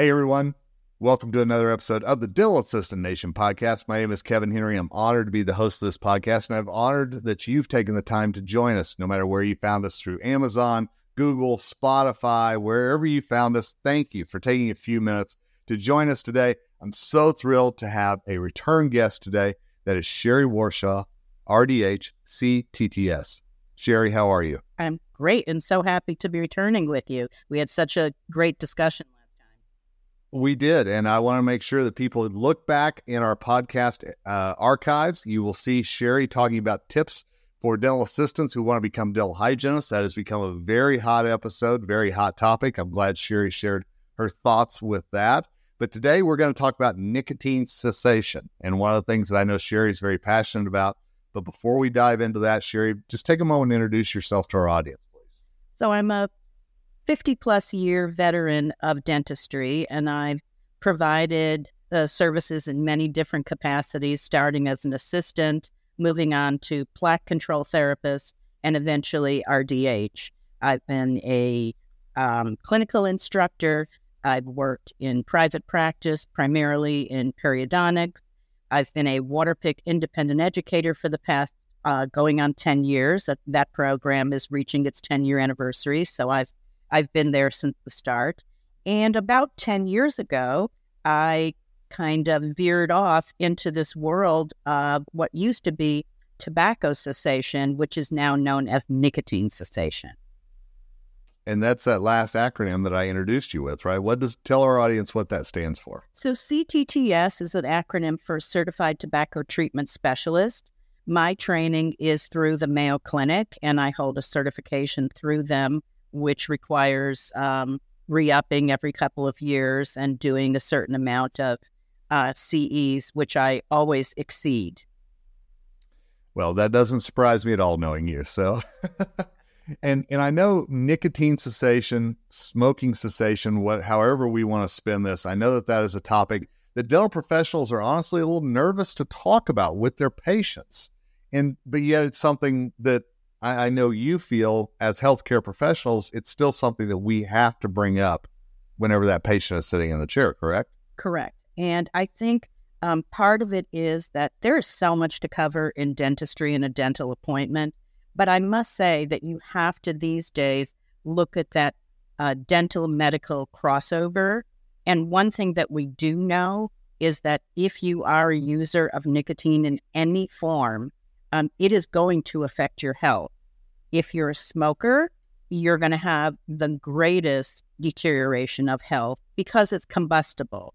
Hey, everyone. Welcome to another episode of the Dental Assistant Nation podcast. My name is Kevin Henry. I'm honored to be the host of this podcast, and I'm honored that you've taken the time to join us, no matter where you found us through Amazon, Google, Spotify, wherever you found us. Thank you for taking a few minutes to join us today. I'm so thrilled to have a return guest today. That is Sherri Warshaw, RDH CTTS. Sherri, how are you? I'm great and so happy to be returning with you. We had such a great discussion we did. And I want to make sure that people look back in our podcast uh, archives. You will see Sherri talking about tips for dental assistants who want to become dental hygienists. That has become a very hot episode, very hot topic. I'm glad Sherri shared her thoughts with that. But today we're going to talk about nicotine cessation. And one of the things that I know Sherri is very passionate about. But before we dive into that, Sherri, just take a moment and introduce yourself to our audience, please. So I'm a 50 plus year veteran of dentistry, and I've provided uh, services in many different capacities, starting as an assistant, moving on to plaque control therapist, and eventually RDH. I've been a um, clinical instructor. I've worked in private practice, primarily in periodontics. I've been a Waterpik independent educator for the past uh, going on 10 years. That, that program is reaching its 10 year anniversary. So I've I've been there since the start. And about 10 years ago, I kind of veered off into this world of what used to be tobacco cessation, which is now known as nicotine cessation. And that's that last acronym that I introduced you with, right? What does tell our audience what that stands for? So CTTS is an acronym for Certified Tobacco Treatment Specialist. My training is through the Mayo Clinic, and I hold a certification through them which requires um, re upping every couple of years and doing a certain amount of uh, CEs, which I always exceed. Well, that doesn't surprise me at all, knowing you. So, and and I know nicotine cessation, smoking cessation, what however we want to spin this. I know that that is a topic that dental professionals are honestly a little nervous to talk about with their patients, and but yet it's something that I, I know you feel as healthcare professionals, it's still something that we have to bring up whenever that patient is sitting in the chair, correct? Correct. And I think um, part of it is that there is so much to cover in dentistry and a dental appointment. But I must say that you have to these days look at that uh, dental medical crossover. And one thing that we do know is that if you are a user of nicotine in any form, um, it is going to affect your health. If you're a smoker, you're going to have the greatest deterioration of health because it's combustible.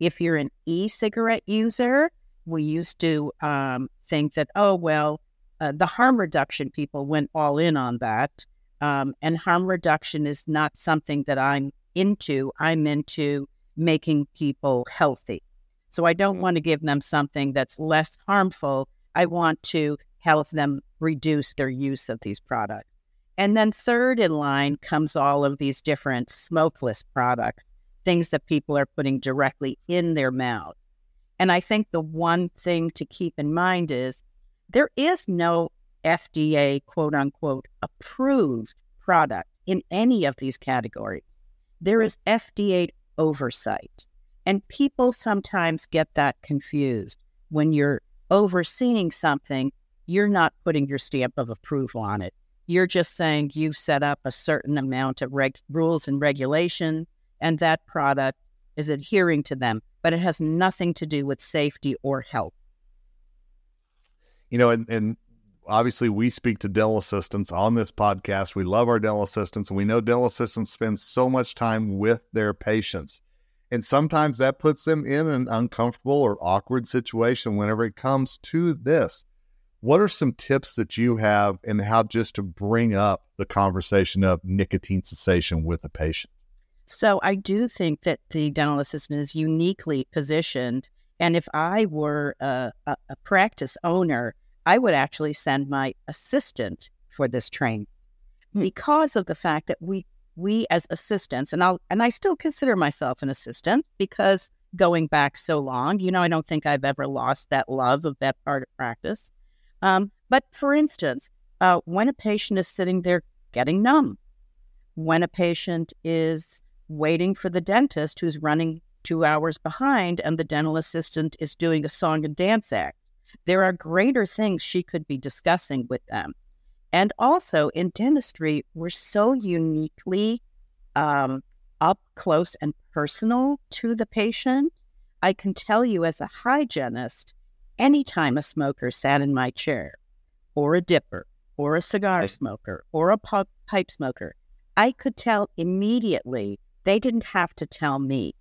If you're an e cigarette user, we used to um, think that, oh, well, uh, the harm reduction people went all in on that. Um, and harm reduction is not something that I'm into. I'm into making people healthy. So I don't want to give them something that's less harmful I want to help them reduce their use of these products. And then, third in line comes all of these different smokeless products, things that people are putting directly in their mouth. And I think the one thing to keep in mind is there is no FDA quote unquote approved product in any of these categories. There is FDA oversight. And people sometimes get that confused when you're overseeing something, you're not putting your stamp of approval on it. You're just saying you've set up a certain amount of reg- rules and regulation, and that product is adhering to them, but it has nothing to do with safety or health. You know, and, and obviously we speak to dental assistants on this podcast. We love our dental assistants, and we know dental assistants spend so much time with their patients. And sometimes that puts them in an uncomfortable or awkward situation whenever it comes to this. What are some tips that you have and how just to bring up the conversation of nicotine cessation with a patient? So I do think that the dental assistant is uniquely positioned. And if I were a, a, a practice owner, I would actually send my assistant for this training hmm. because of the fact that we we as assistants, and I'll and I still consider myself an assistant because going back so long, you know, I don't think I've ever lost that love of that part of practice. Um, but for instance, uh, when a patient is sitting there getting numb, when a patient is waiting for the dentist who's running two hours behind and the dental assistant is doing a song and dance act. There are greater things she could be discussing with them. And also in dentistry, we're so uniquely um, up close and personal to the patient. I can tell you as a hygienist, anytime a smoker sat in my chair, or a dipper, or a cigar smoker, or a pipe smoker, I could tell immediately they didn't have to tell me.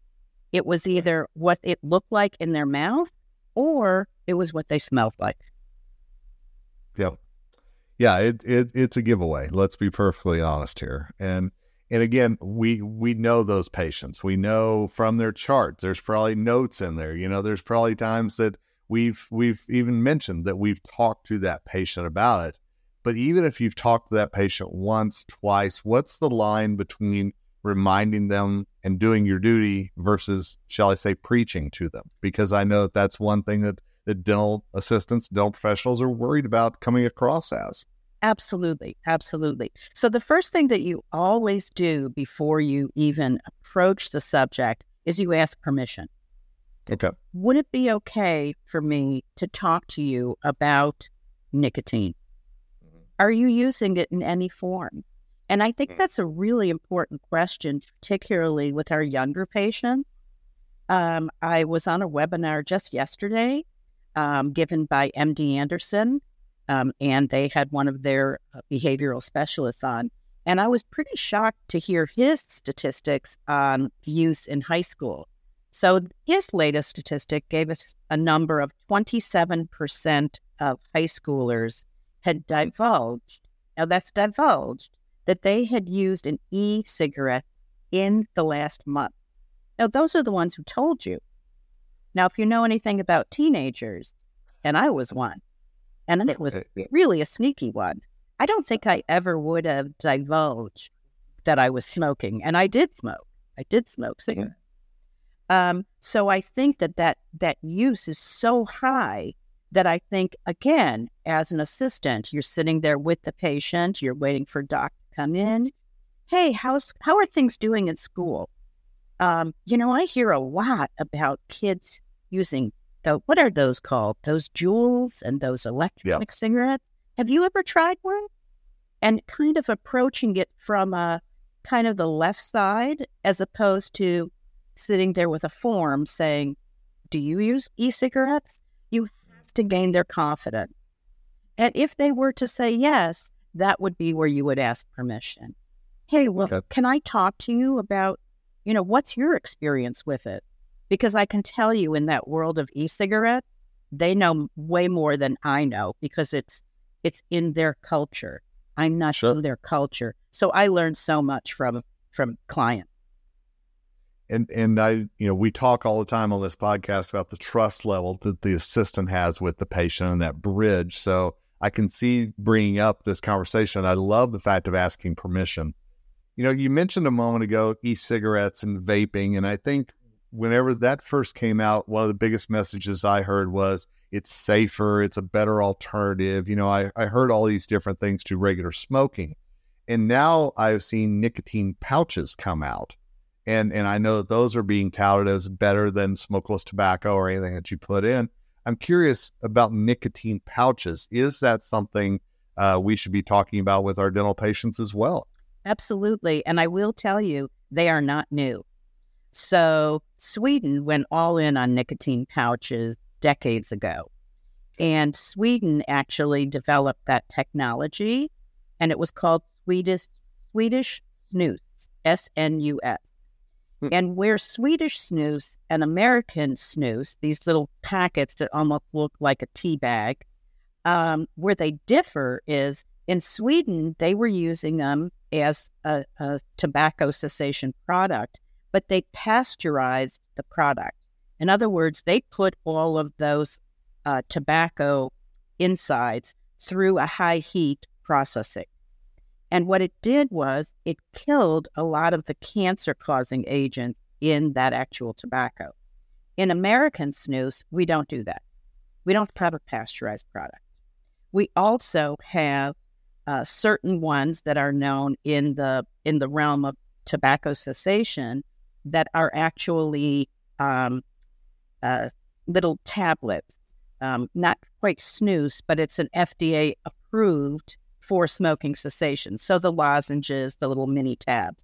It was either what it looked like in their mouth or it was what they smelled like. Yeah. Yeah, it, it it's a giveaway. Let's be perfectly honest here. And and again, we we know those patients. We know from their charts. There's probably notes in there. You know, there's probably times that we've we've even mentioned that we've talked to that patient about it. But even if you've talked to that patient once, twice, what's the line between reminding them and doing your duty versus, shall I say, preaching to them? Because I know that that's one thing that, that dental assistants, dental professionals are worried about coming across as. Absolutely. Absolutely. So, the first thing that you always do before you even approach the subject is you ask permission. Okay. Would it be okay for me to talk to you about nicotine? Mm-hmm. Are you using it in any form? And I think mm. that's a really important question, particularly with our younger patients. Um, I was on a webinar just yesterday um, given by MD Anderson, um, and they had one of their uh, behavioral specialists on. And I was pretty shocked to hear his statistics on use in high school. So his latest statistic gave us a number of 27% of high schoolers had divulged. Now that's divulged that they had used an e cigarette in the last month. Now, those are the ones who told you. Now, if you know anything about teenagers, and I was one, and it was really a sneaky one, I don't think I ever would have divulged that I was smoking, and I did smoke. I did smoke cigarettes. Um, so I think that, that that use is so high that I think, again, as an assistant, you're sitting there with the patient, you're waiting for doc to come in. Hey, how's how are things doing at school? Um, you know, I hear a lot about kids using the what are those called? Those Juuls and those electronic yeah. cigarettes. Have you ever tried one? And kind of approaching it from a kind of the left side as opposed to sitting there with a form saying, Do you use e cigarettes? You have to gain their confidence. And if they were to say yes, that would be where you would ask permission. Hey, well, okay. can I talk to you about, you know, what's your experience with it? Because I can tell you in that world of e-cigarette, they know way more than I know because it's it's in their culture. I'm not sure. in their culture. So I learned so much from from clients. And and I, you know, we talk all the time on this podcast about the trust level that the assistant has with the patient and that bridge. So I can see bringing up this conversation. I love the fact of asking permission. You know, you mentioned a moment ago e cigarettes and vaping. And I think whenever that first came out, one of the biggest messages I heard was it's safer, it's a better alternative. You know, I, I heard all these different things to regular smoking. And now I've seen nicotine pouches come out. And, and I know those are being touted as better than smokeless tobacco or anything that you put in. I'm curious about nicotine pouches. Is that something uh, we should be talking about with our dental patients as well? Absolutely. And I will tell you, they are not new. So, Sweden went all in on nicotine pouches decades ago. And Sweden actually developed that technology, and it was called Swedish, Swedish Snus, S N U S. Hmm. And where Swedish snus and American snus, these little packets that almost look like a tea bag, um, where they differ is in Sweden, they were using them as a, a tobacco cessation product, but they pasteurized the product. In other words, they put all of those uh, tobacco insides through a high heat processing. And what it did was it killed a lot of the cancer causing agents in that actual tobacco. In American snus, we don't do that. We don't have a pasteurized product. We also have uh, certain ones that are known in the in the realm of tobacco cessation that are actually um, uh, little tablets, um, not quite snus, but it's an FDA approved for smoking cessation. So the lozenges, the little mini tabs.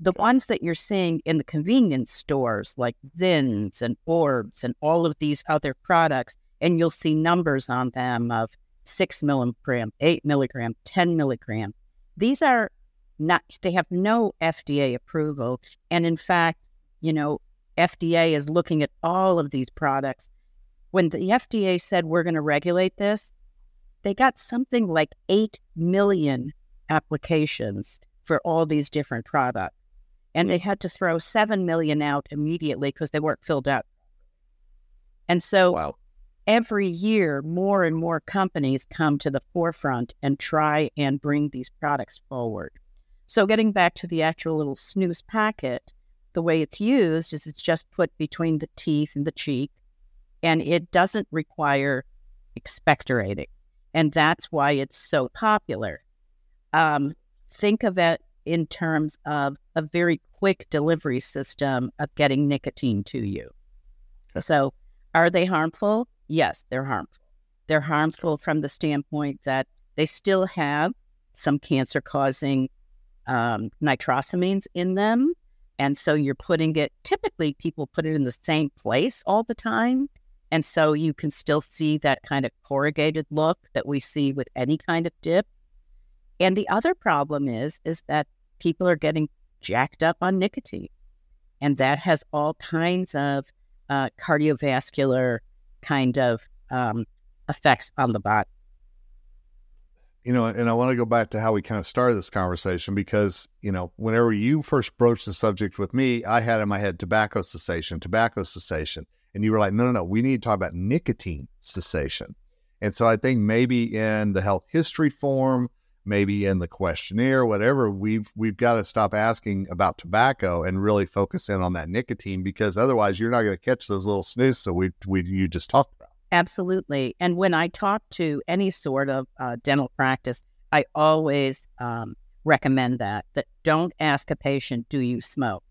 The ones that you're seeing in the convenience stores, like Zyns and Orbs and all of these other products, and you'll see numbers on them of six milligram, eight milligram, 10 milligram. These are not, they have no FDA approval. And in fact, you know, FDA is looking at all of these products. When the FDA said we're going to regulate this, they got something like 8 million applications for all these different products. And they had to throw 7 million out immediately because they weren't filled out. And so wow. Every year, more and more companies come to the forefront and try and bring these products forward. So, getting back to the actual little snus packet, the way it's used is it's just put between the teeth and the cheek, and it doesn't require expectorating. And that's why it's so popular. Um, think of it in terms of a very quick delivery system of getting nicotine to you. So, are they harmful? Yes, they're harmful. They're harmful from the standpoint that they still have some cancer causing um, nitrosamines in them. And so you're putting it, typically, people put it in the same place all the time. And so you can still see that kind of corrugated look that we see with any kind of dip. And the other problem is, is that people are getting jacked up on nicotine. And that has all kinds of uh, cardiovascular kind of um, effects on the body you know, and I want to go back to how we kind of started this conversation because, you know, whenever you first broached the subject with me, I had in my head tobacco cessation, tobacco cessation. And you were like, no, no, no, we need to talk about nicotine cessation. And so I think maybe in the health history form, maybe in the questionnaire, whatever, we've we've got to stop asking about tobacco and really focus in on that nicotine because otherwise you're not going to catch those little snus that we we you just talked about. Absolutely. And when I talk to any sort of uh, dental practice, I always um, recommend that that don't ask a patient, "Do you smoke?"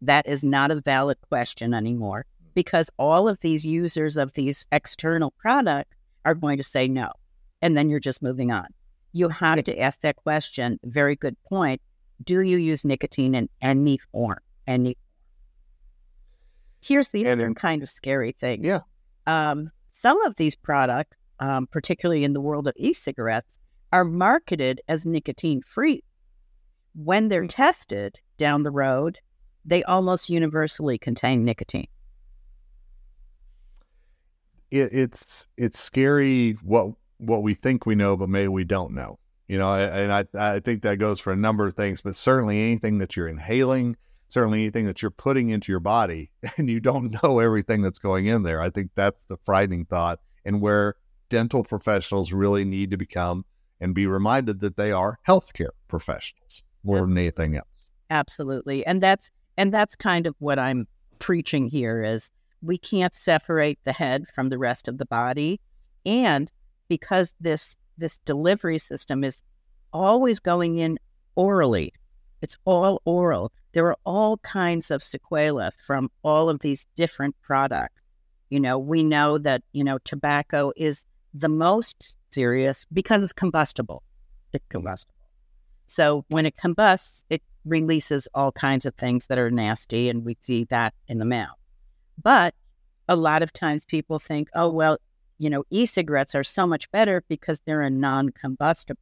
That is not a valid question anymore because all of these users of these external products are going to say no, and then you're just moving on. You have to ask that question. Very good point. Do you use nicotine in any form? Any. Here's the other kind of scary thing. Yeah. Um, some of these products, um, particularly in the world of e cigarettes, are marketed as nicotine free. When they're hmm. tested down the road, they almost universally contain nicotine. It, it's it's scary what what we think we know, but maybe we don't know. You know, and I I think that goes for a number of things, but certainly anything that you're inhaling, certainly anything that you're putting into your body and you don't know everything that's going in there. I think that's the frightening thought and where dental professionals really need to become and be reminded that they are healthcare professionals more Absolutely. than anything else. Absolutely. And that's and that's kind of what I'm preaching here is we can't separate the head from the rest of the body and because this this delivery system is always going in orally it's all oral. There are all kinds of sequelae from all of these different products. You know, we know that, you know, tobacco is the most serious because it's combustible. It's combustible. So when it combusts, it releases all kinds of things that are nasty, and we see that in the mouth. But a lot of times people think, oh, well, you know, e cigarettes are so much better because they're a non combustible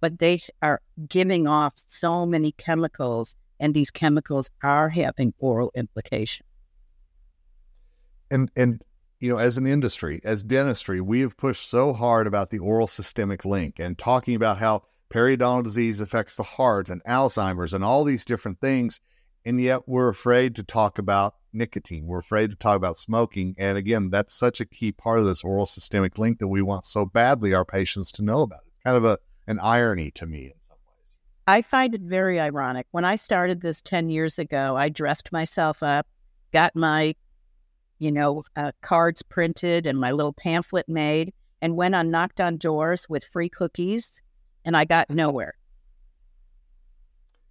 but they are giving off so many chemicals, and these chemicals are having oral implications. And and you know, as an industry, as dentistry, we have pushed so hard about the oral systemic link and talking about how periodontal disease affects the heart and Alzheimer's and all these different things. And yet we're afraid to talk about nicotine. We're afraid to talk about smoking. And again, that's such a key part of this oral systemic link that we want so badly our patients to know about. It's kind of a an irony to me in some ways. I find it very ironic. When I started this 10 years ago, I dressed myself up, got my, you know, uh, cards printed and my little pamphlet made, and went on knocked on doors with free cookies, and I got nowhere.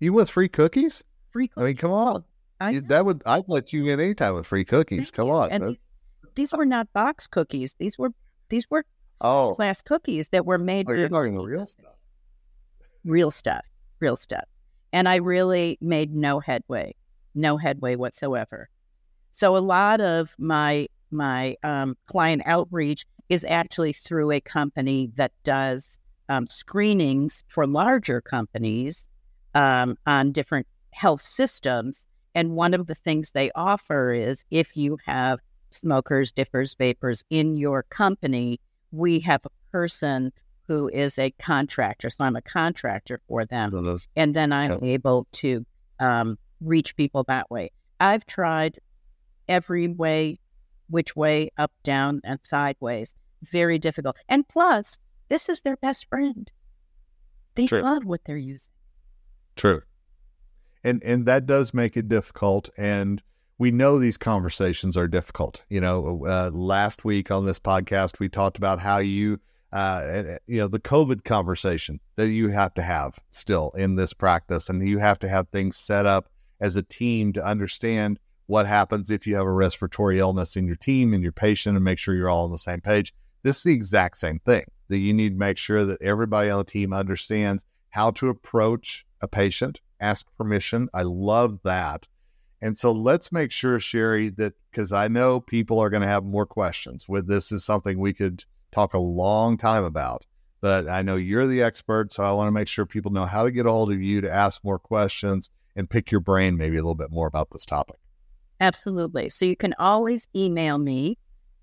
You with free cookies? Free cookies. I mean, come on. I that would I'd let you in anytime with free cookies. Come on. And these, these were not box cookies. These were these were oh class cookies that were made oh, you're talking the real stuff. real stuff, real stuff. And I really made no headway, no headway whatsoever. So a lot of my my um, client outreach is actually through a company that does um, screenings for larger companies um, on different health systems. And one of the things they offer is if you have smokers, dippers, vapors in your company, we have a person who is a contractor. So I'm a contractor for them. And then I'm able to um, reach people that way. I've tried every way, which way, up, down, and sideways. Very difficult. And plus, this is their best friend. They True. love what they're using. True. And and that does make it difficult and we know these conversations are difficult. You know, uh, last week on this podcast we talked about how you uh, you know the COVID conversation that you have to have still in this practice, and you have to have things set up as a team to understand what happens if you have a respiratory illness in your team and your patient, and make sure you're all on the same page. This is the exact same thing that you need to make sure that everybody on the team understands how to approach a patient, ask permission. I love that. And so let's make sure, Sherri, that because I know people are going to have more questions with this is something we could talk a long time about. But I know you're the expert, so I want to make sure people know how to get a hold of you to ask more questions and pick your brain maybe a little bit more about this topic. Absolutely. So you can always email me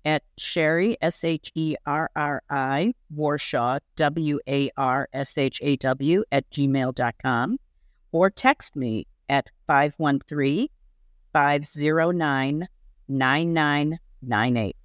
at Sherri, S H E R R I, Warshaw, W A R S H A W, at gmail.com, or text me at 513 509 9998.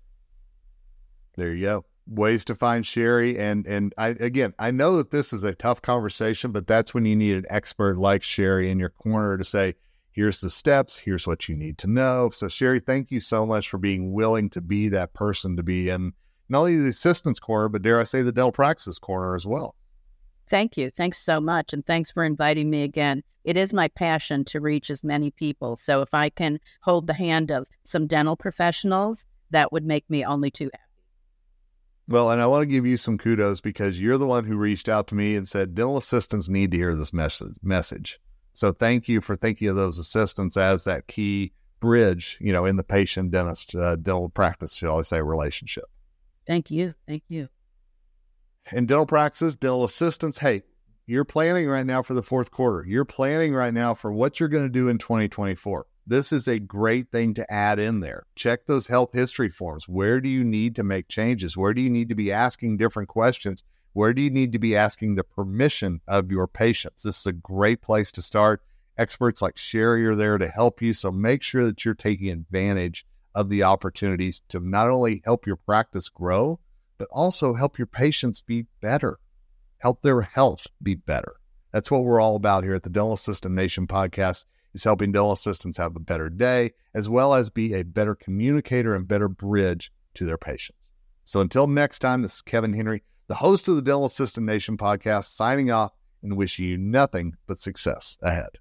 There you go. Ways to find Sherri. And and I again I know that this is a tough conversation, but that's when you need an expert like Sherri in your corner to say, here's the steps, here's what you need to know. So Sherri, thank you so much for being willing to be that person to be in not only the assistants corner, but dare I say the dental praxis corner as well. Thank you. Thanks so much. And thanks for inviting me again. It is my passion to reach as many people. So if I can hold the hand of some dental professionals, that would make me only too happy. Well, and I want to give you some kudos because you're the one who reached out to me and said dental assistants need to hear this message. Message. So thank you for thinking of those assistants as that key bridge, you know, in the patient dentist uh, dental practice, shall I say, relationship. Thank you. Thank you. In dental practices, dental assistants, hey, you're planning right now for the fourth quarter. You're planning right now for what you're going to do in 2024 this is a great thing to add in there. Check those health history forms. Where do you need to make changes? Where do you need to be asking different questions? Where do you need to be asking the permission of your patients? This is a great place to start. Experts like Sherri are there to help you. So make sure that you're taking advantage of the opportunities to not only help your practice grow, but also help your patients be better, help their health be better. That's what we're all about here at the Dental Assistant Nation podcast is helping dental assistants have a better day, as well as be a better communicator and better bridge to their patients. So until next time, this is Kevin Henry, the host of the Dental Assistant Nation podcast, signing off and wishing you nothing but success ahead.